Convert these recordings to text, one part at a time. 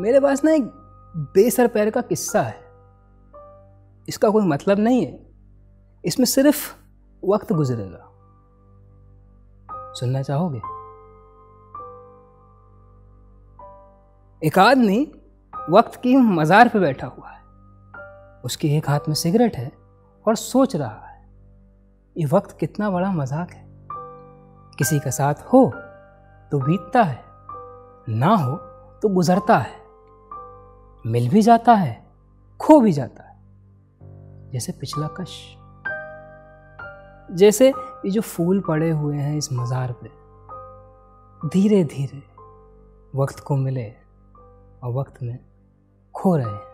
मेरे पास ना एक बेसर पैर का किस्सा है। इसका कोई मतलब नहीं है। इसमें सिर्फ़ वक्त गुजरेगा। सुनना चाहोगे? एक आदमी वक्त की मज़ार पे बैठा हुआ है। उसके एक हाथ में सिगरेट है और सोच रहा है, ये वक्त कितना बड़ा मज़ाक है। किसी का साथ हो तो बीतता है, ना हो तो गुजरता है। मिल भी जाता है, खो भी जाता है। जैसे पिछला कश। जैसे ये जो फूल पड़े हुए हैं इस मज़ार पे धीरे धीरे वक्त को मिले और वक्त में खो रहे हैं।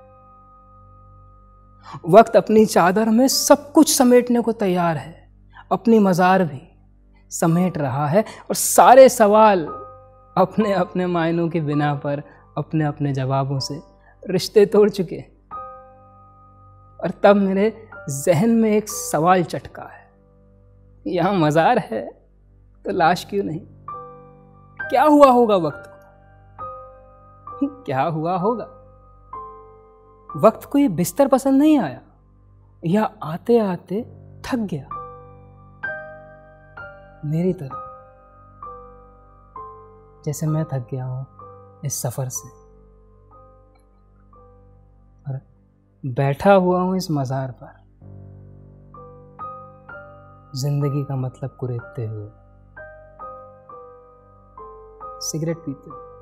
वक्त अपनी चादर में सब कुछ समेटने को तैयार है। अपनी मज़ार भी समेट रहा है और सारे सवाल अपने अपने मायनों के बिना पर अपने अपने जवाबों से रिश्ते तोड़ चुके और तब मेरे जहन में एक सवाल चटका है। यहाँ मज़ार है तो लाश क्यों नहीं? क्या हुआ होगा वक्त को? क्या हुआ होगा? वक्त को ये बिस्तर पसंद नहीं आया? या आते आते थक गया? मेरी तरह। जैसे मैं थक गया हूँ इस सफ़र से। बैठा हुआ हूँ इस मज़ार पर। ज़िंदगी का मतलब कुरेदते हुए। सिगरेट पीते हुए।